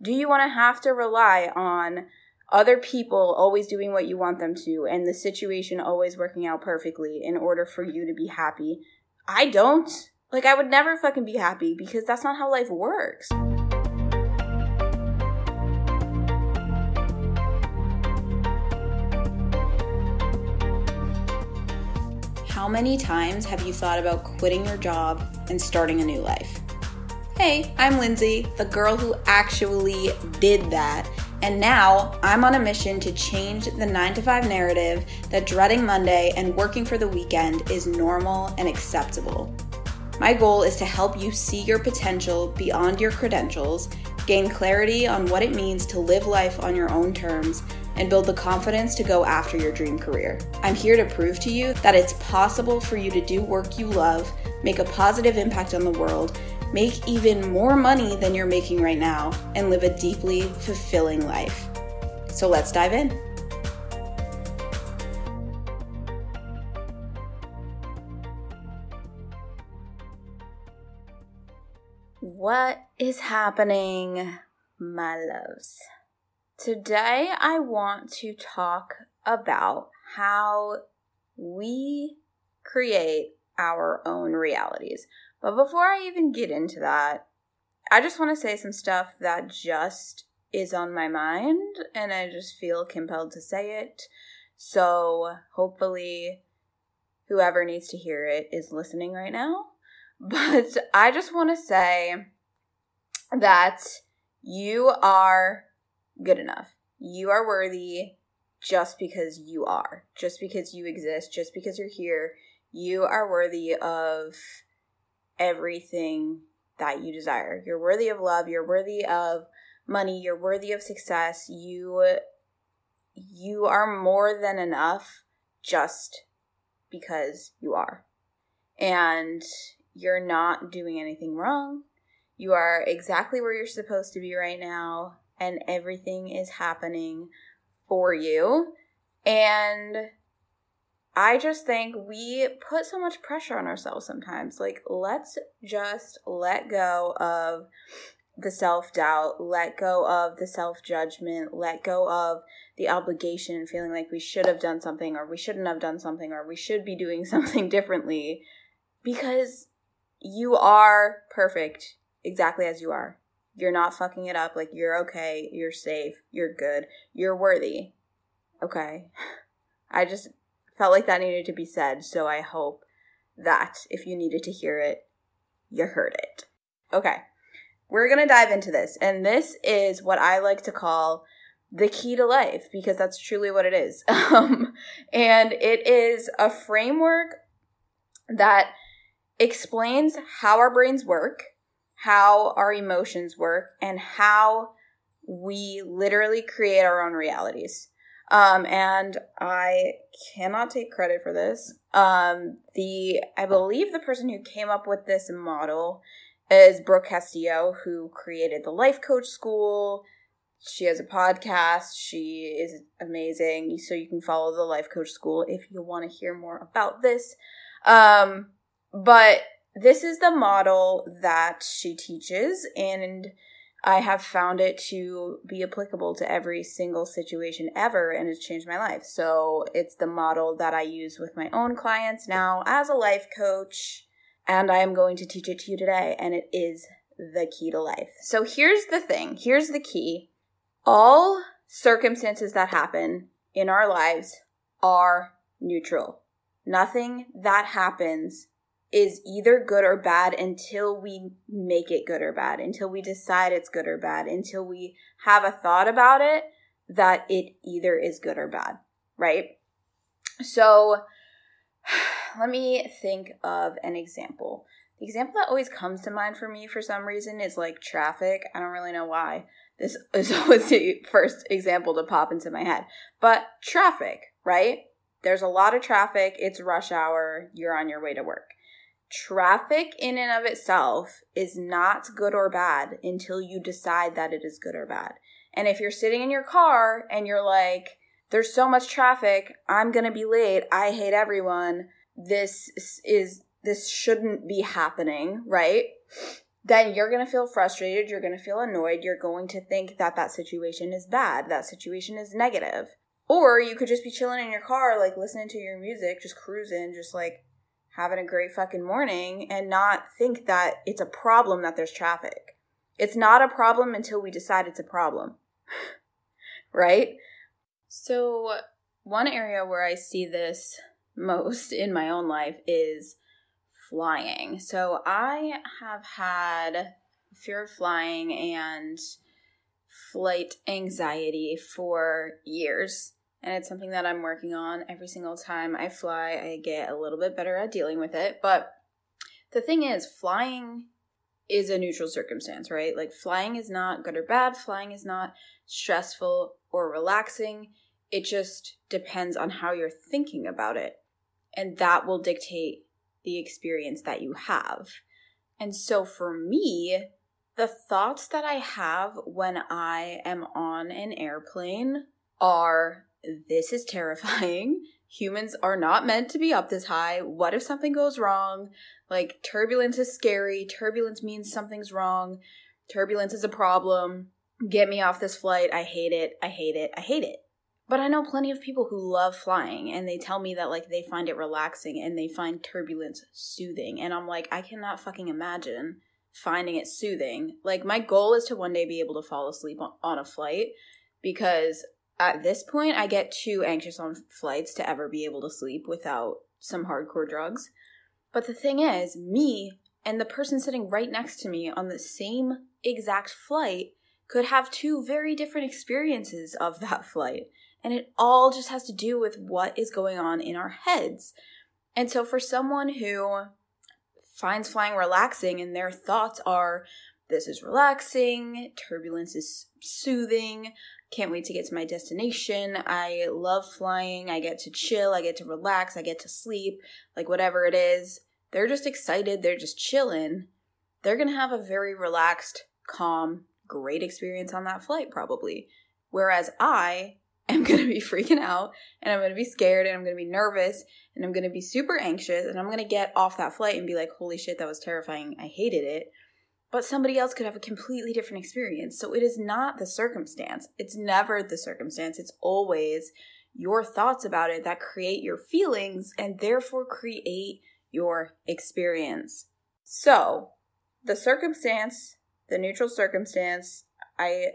Do you want to have to rely on other people always doing what you want them to and the situation always working out perfectly in order for you to be happy? I don't. Like, I would never fucking be happy because that's not how life works. How many times have you thought about quitting your job and starting a new life? Hey, I'm Lindsay, the girl who actually did that. And now I'm on a mission to change the 9 to 5 narrative that dreading Monday and working for the weekend is normal and acceptable. My goal is to help you see your potential beyond your credentials, gain clarity on what it means to live life on your own terms, and build the confidence to go after your dream career. I'm here to prove to you that it's possible for you to do work you love, make a positive impact on the world, make even more money than you're making right now, and live a deeply fulfilling life. So let's dive in. What is happening, my loves? Today, I want to talk about how we create our own realities. But before I even get into that, I just want to say some stuff that just is on my mind and I just feel compelled to say it. So hopefully, whoever needs to hear it is listening right now. But I just want to say that you are good enough. You are worthy just because you are, just because you exist, just because you're here. You are worthy of everything that you desire. You're worthy of love, you're worthy of money, you're worthy of success. You you are more than enough just because you are. And you're not doing anything wrong. You are exactly where you're supposed to be right now and everything is happening for you. And I just think we put so much pressure on ourselves sometimes. Like, let's just let go of the self doubt, let go of the self judgment, let go of the obligation, feeling like we should have done something or we shouldn't have done something or we should be doing something differently because you are perfect exactly as you are. You're not fucking it up. Like, you're okay. You're safe. You're good. You're worthy. Okay. I just felt like that needed to be said. So I hope that if you needed to hear it, you heard it. Okay. We're to dive into this. And this is what I like to call the key to life because that's truly what it is. Um, and it is a framework that explains how our brains work how our emotions work and how we literally create our own realities. Um, and I cannot take credit for this. Um, the I believe the person who came up with this model is Brooke Castillo, who created the Life Coach School. She has a podcast. She is amazing. So you can follow the Life Coach School if you want to hear more about this. Um, but this is the model that she teaches, and I have found it to be applicable to every single situation ever, and it's changed my life. So it's the model that I use with my own clients now as a life coach, and I am going to teach it to you today, and it is the key to life. So here's the thing here's the key all circumstances that happen in our lives are neutral. Nothing that happens is either good or bad until we make it good or bad, until we decide it's good or bad, until we have a thought about it that it either is good or bad, right? So let me think of an example. The example that always comes to mind for me for some reason is like traffic. I don't really know why. This is always the first example to pop into my head. But traffic, right? There's a lot of traffic. It's rush hour. You're on your way to work traffic in and of itself is not good or bad until you decide that it is good or bad. And if you're sitting in your car and you're like, there's so much traffic, I'm going to be late, I hate everyone, this is this shouldn't be happening, right? then you're going to feel frustrated. You're going to feel annoyed. You're going to think that that situation is bad. That situation is negative. Or you could just be chilling in your car, like listening to your music, just cruising, just like having a great fucking morning and not think that it's a problem that there's traffic. It's not a problem until we decide it's a problem. right? So, one area where I see this most in my own life is flying. So I have had fear of flying and flight anxiety for years. And it's something that I'm working on every single time I fly. I get a little bit better at dealing with it. But the thing is, flying is a neutral circumstance, right? Like, flying is not good or bad, flying is not stressful or relaxing. It just depends on how you're thinking about it. And that will dictate the experience that you have. And so for me, the thoughts that I have when I am on an airplane are this is terrifying. Humans are not meant to be up this high. What if something goes wrong? Like, turbulence is scary. Turbulence means something's wrong. Turbulence is a problem. Get me off this flight. I hate it. I hate it. I hate it. But I know plenty of people who love flying and they tell me that like they find it relaxing and they find turbulence soothing. And I'm like, I cannot fucking imagine finding it soothing. Like my goal is to one day be able to fall asleep on, a flight because at this point I get too anxious on flights to ever be able to sleep without some hardcore drugs. But the thing is, me and the person sitting right next to me on the same exact flight could have two very different experiences of that flight. And it all just has to do with what is going on in our heads. And so, for someone who finds flying relaxing and their thoughts are, this is relaxing, turbulence is soothing, can't wait to get to my destination, I love flying, I get to chill, I get to relax, I get to sleep, like whatever it is, they're just excited, they're just chilling. They're gonna have a very relaxed, calm, great experience on that flight, probably. Whereas I am going to be freaking out and I'm going to be scared and I'm going to be nervous and I'm going to be super anxious and I'm going to get off that flight and be like, holy shit, that was terrifying. I hated it. But somebody else could have a completely different experience. So it is not the circumstance. It's never the circumstance. It's always your thoughts about it that create your feelings and therefore create your experience. So the circumstance, the neutral circumstance, I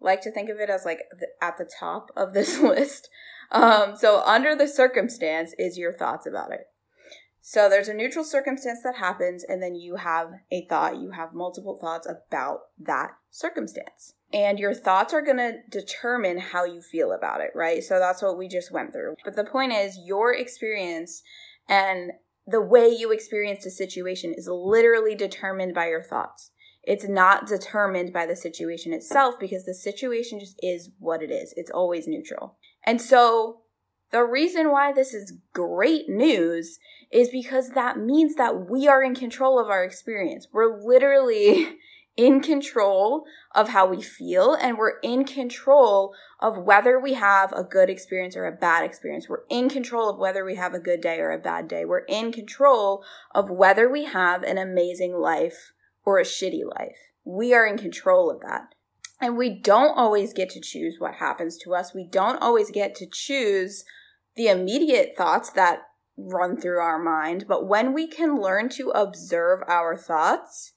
like to think of it as like at the top of this list. Um, so under the circumstance is your thoughts about it. So there's a neutral circumstance that happens, and then you have a thought. You have multiple thoughts about that circumstance. And your thoughts are going to determine how you feel about it, right? So that's what we just went through. But the point is, your experience and the way you experienced a situation is literally determined by your thoughts. It's not determined by the situation itself because the situation just is what it is. It's always neutral. And so the reason why this is great news is because that means that we are in control of our experience. We're literally in control of how we feel and we're in control of whether we have a good experience or a bad experience. We're in control of whether we have a good day or a bad day. We're in control of whether we have an amazing life or a shitty life. We are in control of that. And we don't always get to choose what happens to us. We don't always get to choose the immediate thoughts that run through our mind. But when we can learn to observe our thoughts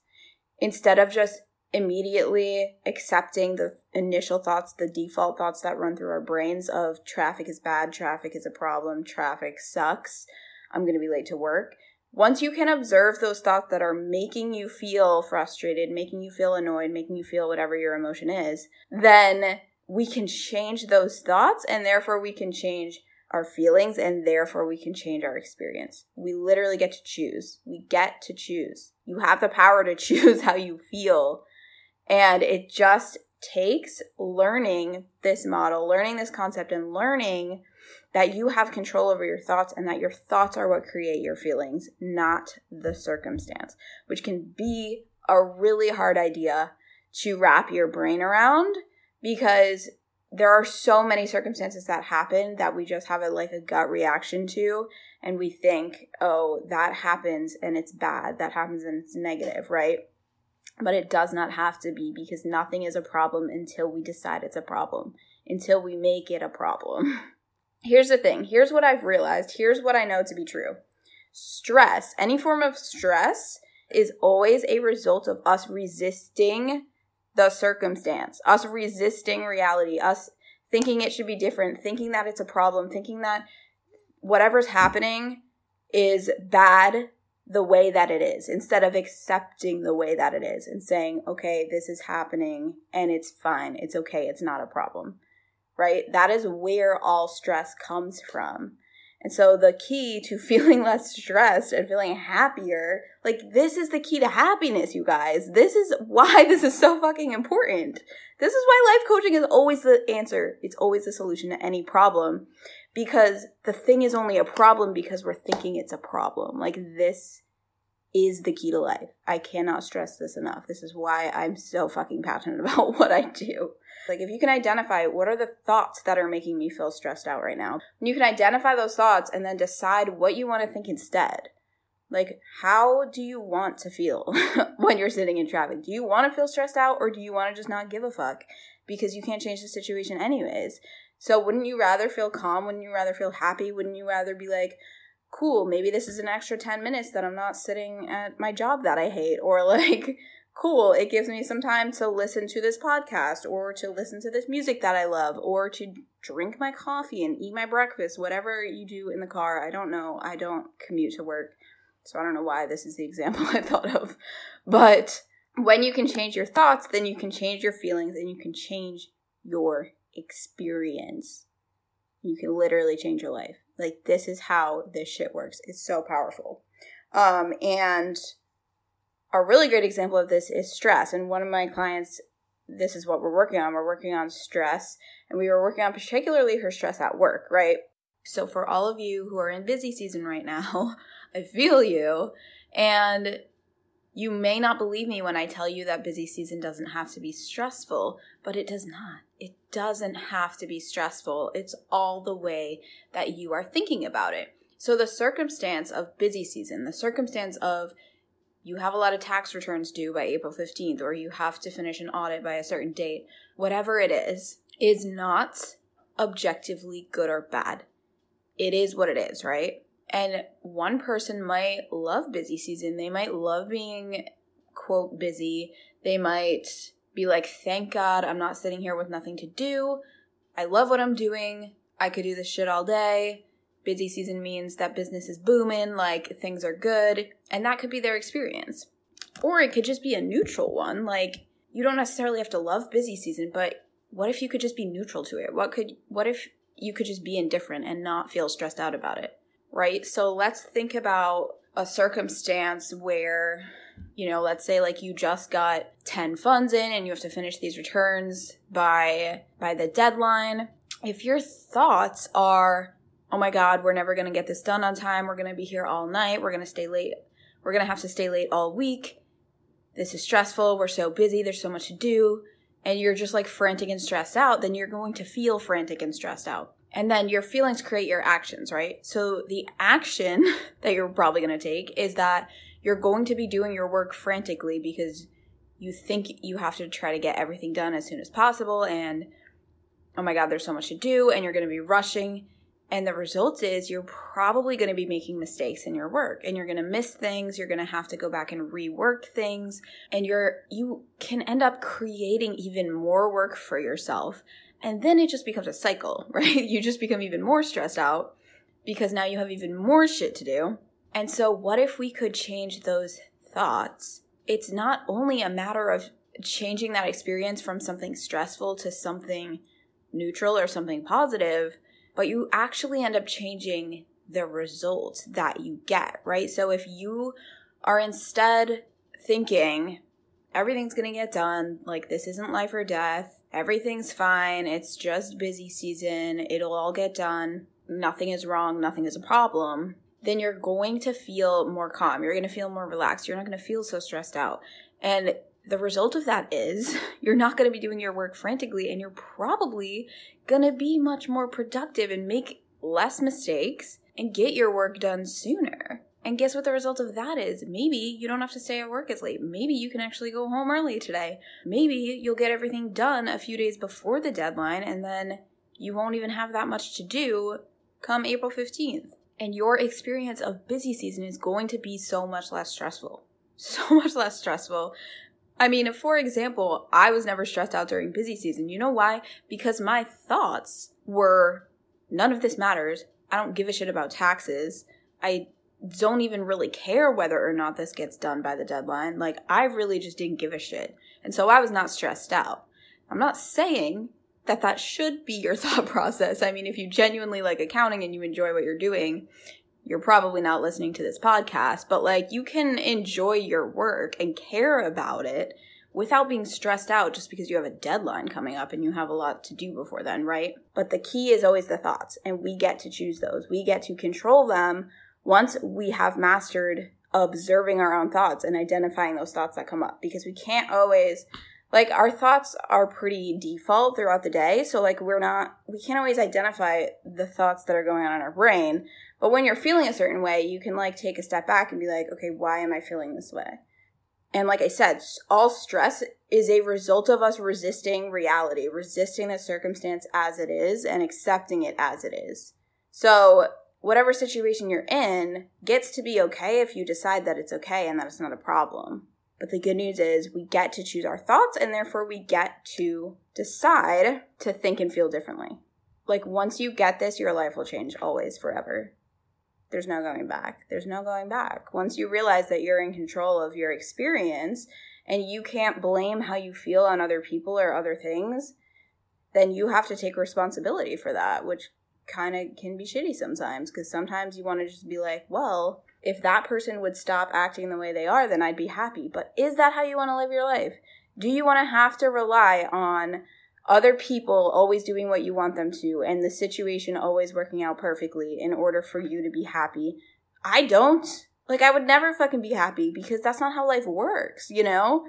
instead of just immediately accepting the initial thoughts, the default thoughts that run through our brains of traffic is bad, traffic is a problem, traffic sucks, I'm going to be late to work. Once you can observe those thoughts that are making you feel frustrated, making you feel annoyed, making you feel whatever your emotion is, then we can change those thoughts and therefore we can change our feelings and therefore we can change our experience. We literally get to choose. We get to choose. You have the power to choose how you feel. And it just takes learning this model, learning this concept, and learning that you have control over your thoughts and that your thoughts are what create your feelings, not the circumstance, which can be a really hard idea to wrap your brain around because there are so many circumstances that happen that we just have a like a gut reaction to and we think oh that happens and it's bad that happens and it's negative right but it does not have to be because nothing is a problem until we decide it's a problem, until we make it a problem. Here's the thing here's what I've realized, here's what I know to be true. Stress, any form of stress, is always a result of us resisting the circumstance, us resisting reality, us thinking it should be different, thinking that it's a problem, thinking that whatever's happening is bad the way that it is instead of accepting the way that it is and saying, okay, this is happening and it's fine. It's okay. It's not a problem. Right? That is where all stress comes from. And so the key to feeling less stressed and feeling happier, like this is the key to happiness, you guys. This is why this is so fucking important. This is why life coaching is always the answer. It's always the solution to any problem because the thing is only a problem because we're thinking it's a problem. Like this is the key to life. I cannot stress this enough. This is why I'm so fucking passionate about what I do. Like if you can identify what are the thoughts that are making me feel stressed out right now. And you can identify those thoughts and then decide what you want to think instead. Like how do you want to feel when you're sitting in traffic? Do you want to feel stressed out or do you want to just not give a fuck because you can't change the situation anyways? So wouldn't you rather feel calm? Wouldn't you rather feel happy? Wouldn't you rather be like, cool, maybe this is an extra 10 minutes that I'm not sitting at my job that I hate? Or like, cool, it gives me some time to listen to this podcast or to listen to this music that I love or to drink my coffee and eat my breakfast, whatever you do in the car. I don't know. I don't commute to work. So I don't know why this is the example I thought of. But when you can change your thoughts, then you can change your feelings and you can change your experience. You can literally change your life. Like this is how this shit works. It's so powerful. Um, and a really great example of this is stress. And one of my clients, this is what we're working on. We're working on stress, and we were working on particularly her stress at work, right? So for all of you who are in busy season right now, I feel you. And you may not believe me when I tell you that busy season doesn't have to be stressful, but it does not. It doesn't have to be stressful. It's all the way that you are thinking about it. So, the circumstance of busy season, the circumstance of you have a lot of tax returns due by April 15th, or you have to finish an audit by a certain date, whatever it is, is not objectively good or bad. It is what it is, right? And one person might love busy season. They might love being, quote, busy. They might be like, thank God I'm not sitting here with nothing to do. I love what I'm doing. I could do this shit all day. Busy season means that business is booming, like things are good. And that could be their experience. Or it could just be a neutral one. Like, you don't necessarily have to love busy season, but what if you could just be neutral to it? What could, what if you could just be indifferent and not feel stressed out about it? Right? So let's think about a circumstance where, you know, let's say like you just got 10 funds in and you have to finish these returns by by the deadline. If your thoughts are, "Oh my god, we're never going to get this done on time. We're going to be here all night. We're going to stay late. We're going to have to stay late all week. This is stressful. We're so busy. There's so much to do." And you're just like frantic and stressed out, then you're going to feel frantic and stressed out and then your feelings create your actions, right? So the action that you're probably going to take is that you're going to be doing your work frantically because you think you have to try to get everything done as soon as possible and oh my god, there's so much to do and you're going to be rushing. And the result is you're probably going to be making mistakes in your work and you're going to miss things, you're going to have to go back and rework things. And you're you can end up creating even more work for yourself and then it just becomes a cycle, right? You just become even more stressed out because now you have even more shit to do. And so, what if we could change those thoughts? It's not only a matter of changing that experience from something stressful to something neutral or something positive, but you actually end up changing the result that you get, right? So, if you are instead thinking everything's gonna get done, like this isn't life or death, everything's fine. It's just busy season. It'll all get done. Nothing is wrong. Nothing is a problem. Then you're going to feel more calm. You're going to feel more relaxed. You're not going to feel so stressed out. And the result of that is you're not going to be doing your work frantically and you're probably going to be much more productive and make less mistakes and get your work done sooner. And guess what the result of that is? Maybe you don't have to stay at work as late. Maybe you can actually go home early today. Maybe you'll get everything done a few days before the deadline and then you won't even have that much to do come April 15th. And your experience of busy season is going to be so much less stressful. So much less stressful. I mean, for example, I was never stressed out during busy season. You know why? Because my thoughts were none of this matters. I don't give a shit about taxes. I don't even really care whether or not this gets done by the deadline. Like, I really just didn't give a shit. And so I was not stressed out. I'm not saying that that should be your thought process. I mean, if you genuinely like accounting and you enjoy what you're doing, you're probably not listening to this podcast, but like you can enjoy your work and care about it without being stressed out just because you have a deadline coming up and you have a lot to do before then, right? But the key is always the thoughts, and we get to choose those. We get to control them once we have mastered observing our own thoughts and identifying those thoughts that come up because we can't always like our thoughts are pretty default throughout the day so like we're not we can't always identify the thoughts that are going on in our brain but when you're feeling a certain way you can like take a step back and be like okay why am i feeling this way? And like i said all stress is a result of us resisting reality resisting the circumstance as it is and accepting it as it is. So whatever situation you're in gets to be okay if you decide that it's okay and that it's not a problem. But the good news is we get to choose our thoughts and therefore we get to decide to think and feel differently. Like once you get this, your life will change always, forever. There's no going back. There's no going back. Once you realize that you're in control of your experience and you can't blame how you feel on other people or other things, then you have to take responsibility for that, which kind of can be shitty sometimes because sometimes you want to just be like, well, if that person would stop acting the way they are, then I'd be happy. But is that how you want to live your life? Do you want to have to rely on other people always doing what you want them to and the situation always working out perfectly in order for you to be happy? I don't. Like, I would never fucking be happy because that's not how life works, you know?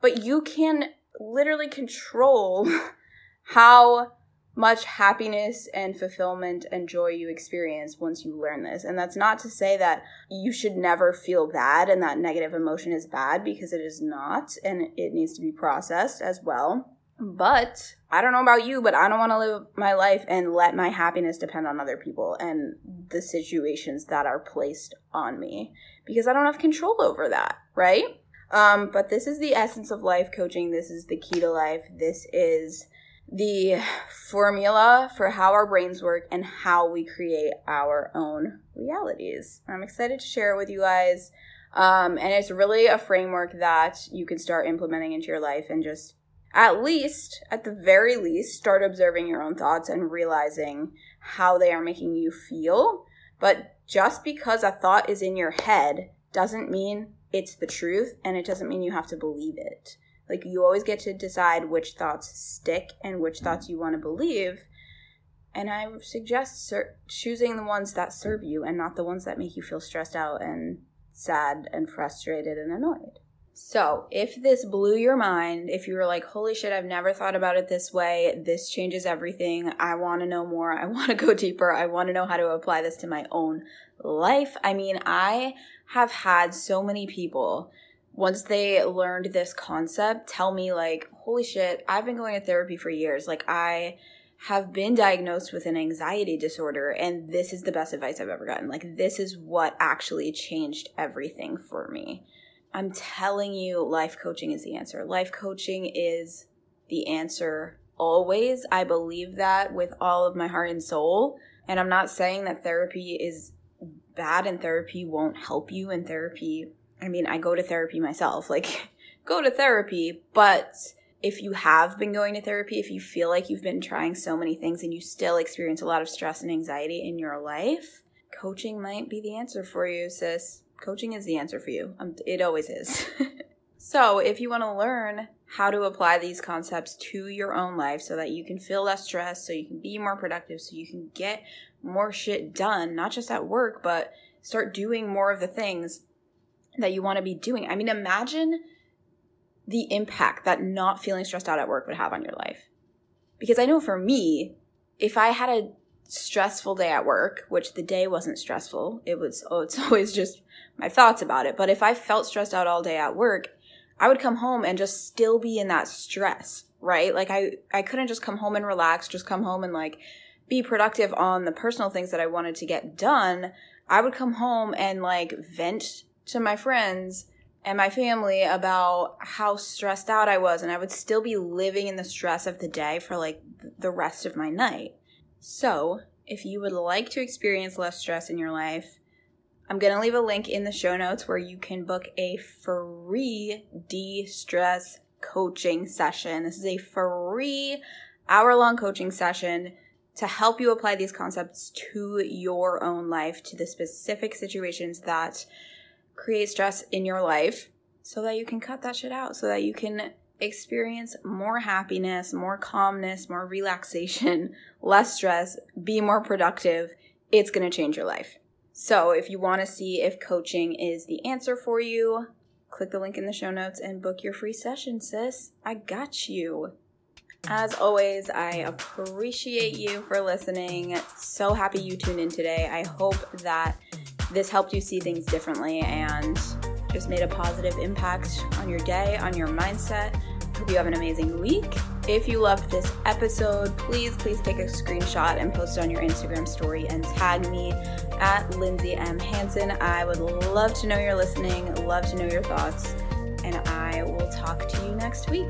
But you can literally control how much happiness and fulfillment and joy you experience once you learn this. And that's not to say that you should never feel bad and that negative emotion is bad because it is not and it needs to be processed as well. But I don't know about you, but I don't want to live my life and let my happiness depend on other people and the situations that are placed on me because I don't have control over that, right? Um, but this is the essence of life coaching. This is the key to life. This is the formula for how our brains work and how we create our own realities. I'm excited to share it with you guys. Um, and it's really a framework that you can start implementing into your life and just at least, at the very least, start observing your own thoughts and realizing how they are making you feel. But just because a thought is in your head doesn't mean it's the truth and it doesn't mean you have to believe it. Like you always get to decide which thoughts stick and which mm-hmm. thoughts you want to believe. And I suggest ser- choosing the ones that serve you and not the ones that make you feel stressed out and sad and frustrated and annoyed. So, if this blew your mind, if you were like, holy shit, I've never thought about it this way, this changes everything, I want to know more, I want to go deeper, I want to know how to apply this to my own life. I mean, I have had so many people once they learned this concept, tell me, like, holy shit, I've been going to therapy for years. Like, I have been diagnosed with an anxiety disorder, and this is the best advice I've ever gotten. Like, this is what actually changed everything for me. I'm telling you, life coaching is the answer. Life coaching is the answer always. I believe that with all of my heart and soul. And I'm not saying that therapy is bad and therapy won't help you and therapy I mean, I go to therapy myself. Like, go to therapy, but if you have been going to therapy, if you feel like you've been trying so many things and you still experience a lot of stress and anxiety in your life, coaching might be the answer for you, sis. Coaching is the answer for you. Um, it always is. so, if you want to learn how to apply these concepts to your own life so that you can feel less stressed, so you can be more productive, so you can get more shit done, not just at work, but start doing more of the things that you want to be doing. I mean, imagine the impact that not feeling stressed out at work would have on your life. Because I know for me, if I had a stressful day at work, which the day wasn't stressful, it was, oh, it's always just my thoughts about it. But if I felt stressed out all day at work, I would come home and just still be in that stress, right? Like I, I couldn't just come home and relax, just come home and like be productive on the personal things that I wanted to get done. I would come home and like vent to my friends and my family about how stressed out I was, and I would still be living in the stress of the day for like the rest of my night. So, if you would like to experience less stress in your life, I'm going to leave a link in the show notes where you can book a free de stress coaching session. This is a free hour long coaching session to help you apply these concepts to your own life, to the specific situations that create stress in your life, so that you can cut that shit out, so that you can experience more happiness, more calmness, more relaxation, less stress, be more productive. It's going to change your life. So, if you want to see if coaching is the answer for you, click the link in the show notes and book your free session, sis. I got you. As always, I appreciate you for listening. So happy you tuned in today. I hope that this helped you see things differently and just made a positive impact on your day, on your mindset. Hope you have an amazing week. If you loved this episode, please, please take a screenshot and post it on your Instagram story and tag me at Lindsay M. Hanson. I would love to know you're listening, love to know your thoughts, and I will talk to you next week.